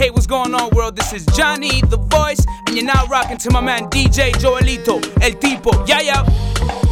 Hey, what's going on, world? This is Johnny, the voice, and you're now rocking to my man DJ Joelito, El Tipo. Yeah, yeah.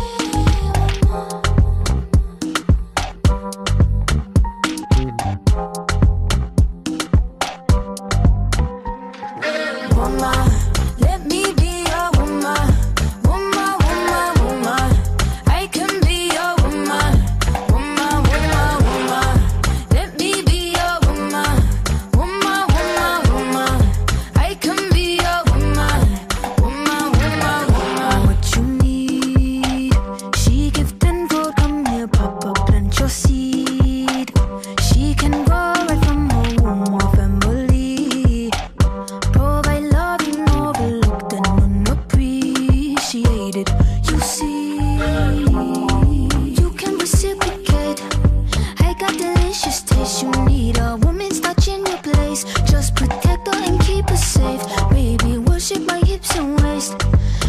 protect and keep us safe. Baby, worship my hips and waist.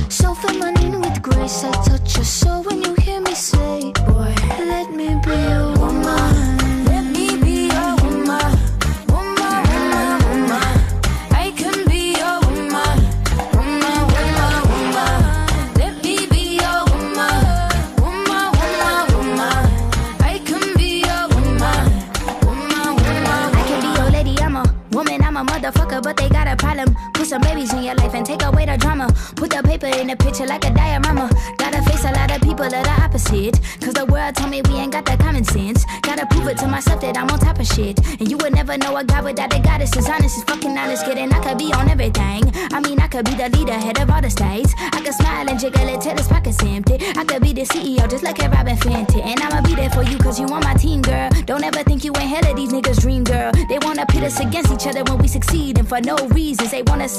So feminine with grace. I touch your soul when you hear me say, Boy, let me be a woman. column some babies in your life and take away the drama. Put the paper in the picture like a diorama. Gotta face a lot of people that are opposite. Cause the world told me we ain't got that common sense. Gotta prove it to myself that I'm on top of shit. And you would never know a god without a goddess. As honest as fucking honest, kidding. I could be on everything. I mean, I could be the leader, head of all the states. I could smile and jiggle it till his pockets empty. I could be the CEO just like a Robyn Fenty. And I'ma be there for you cause you on my team, girl. Don't ever think you ain't hell of these niggas' dream, girl. They wanna pit us against each other when we succeed. And for no reasons, they wanna see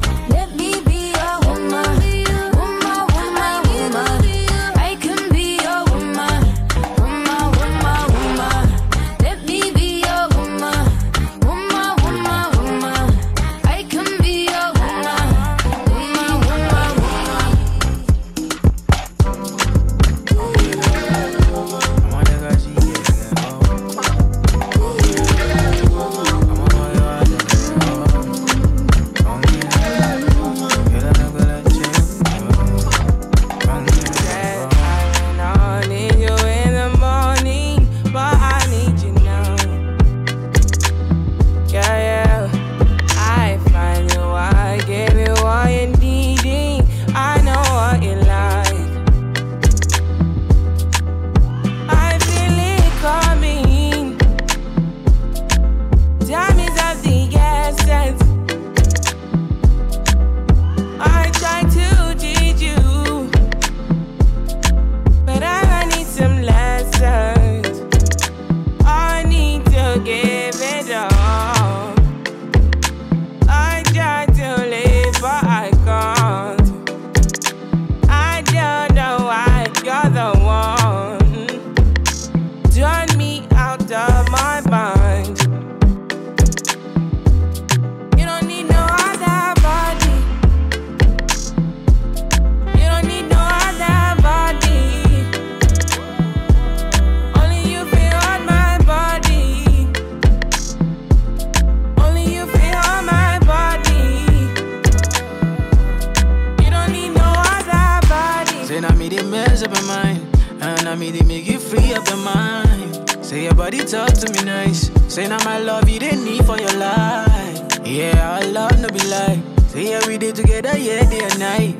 Talk to me nice. Say now my love you didn't need for your life. Yeah, I love to be like. Say yeah, we did together, yeah, day and night.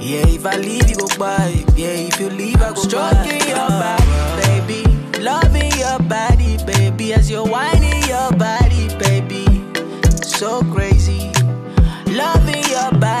Yeah, if I leave, you go by. Yeah, if you leave, I go Stroking by. your body, baby. Loving your body, baby. As you're whining your body, baby. So crazy. Loving your body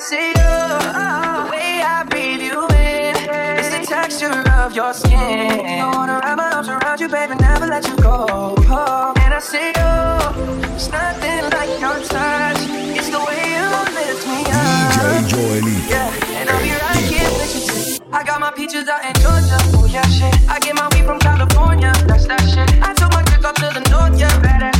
see you, the way I breathe you in, it's the texture of your skin. I wanna wrap my arms around you, baby, never let you go. And I see you, it's nothing like your touch, it's the way you lift me up. DJ Joy Lee. I got my peaches out in Georgia, oh yeah, shit. I get my weed from California, that's that shit. I took my up to the north, yeah, badass.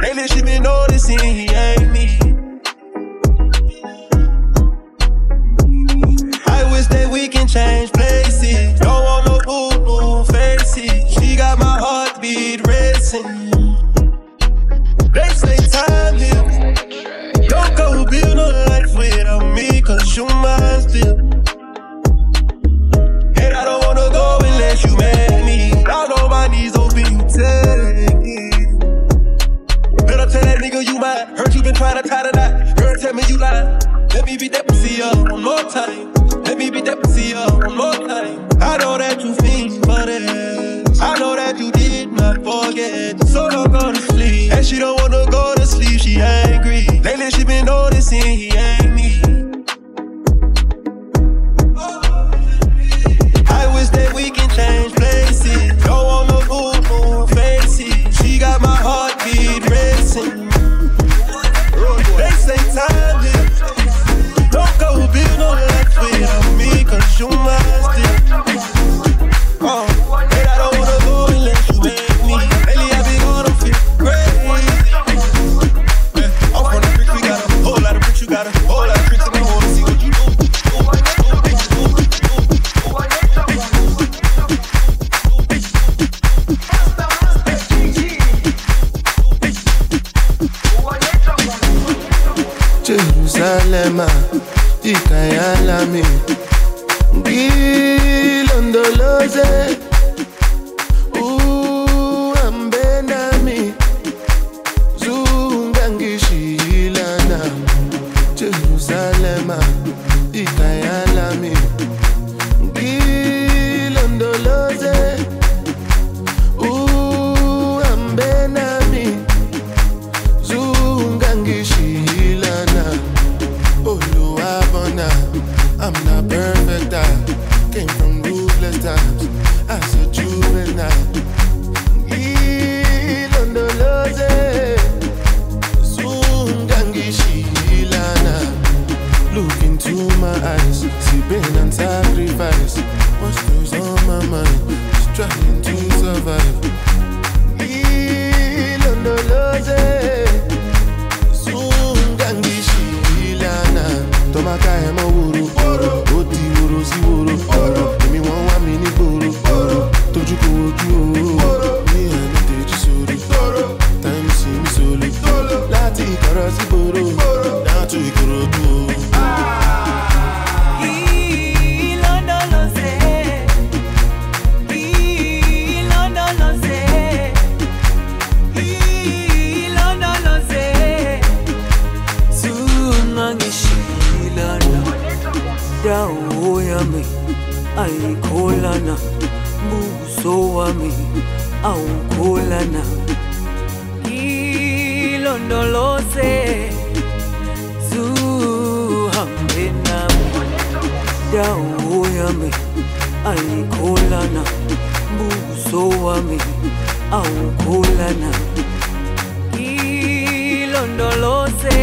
Lately she been noticing he ain't me. I wish that we can change tójú kò ojú o ní ẹni tèjú sórí táìmù sí mi sólè láti ìkọrọ sí gbòòrò náà tún ìkòròdú o. Dawo yami ayikholana buso wami awukholana ilondoloze zuhambe nami dawo yami ayikholana buso wami awukholana ilondoloze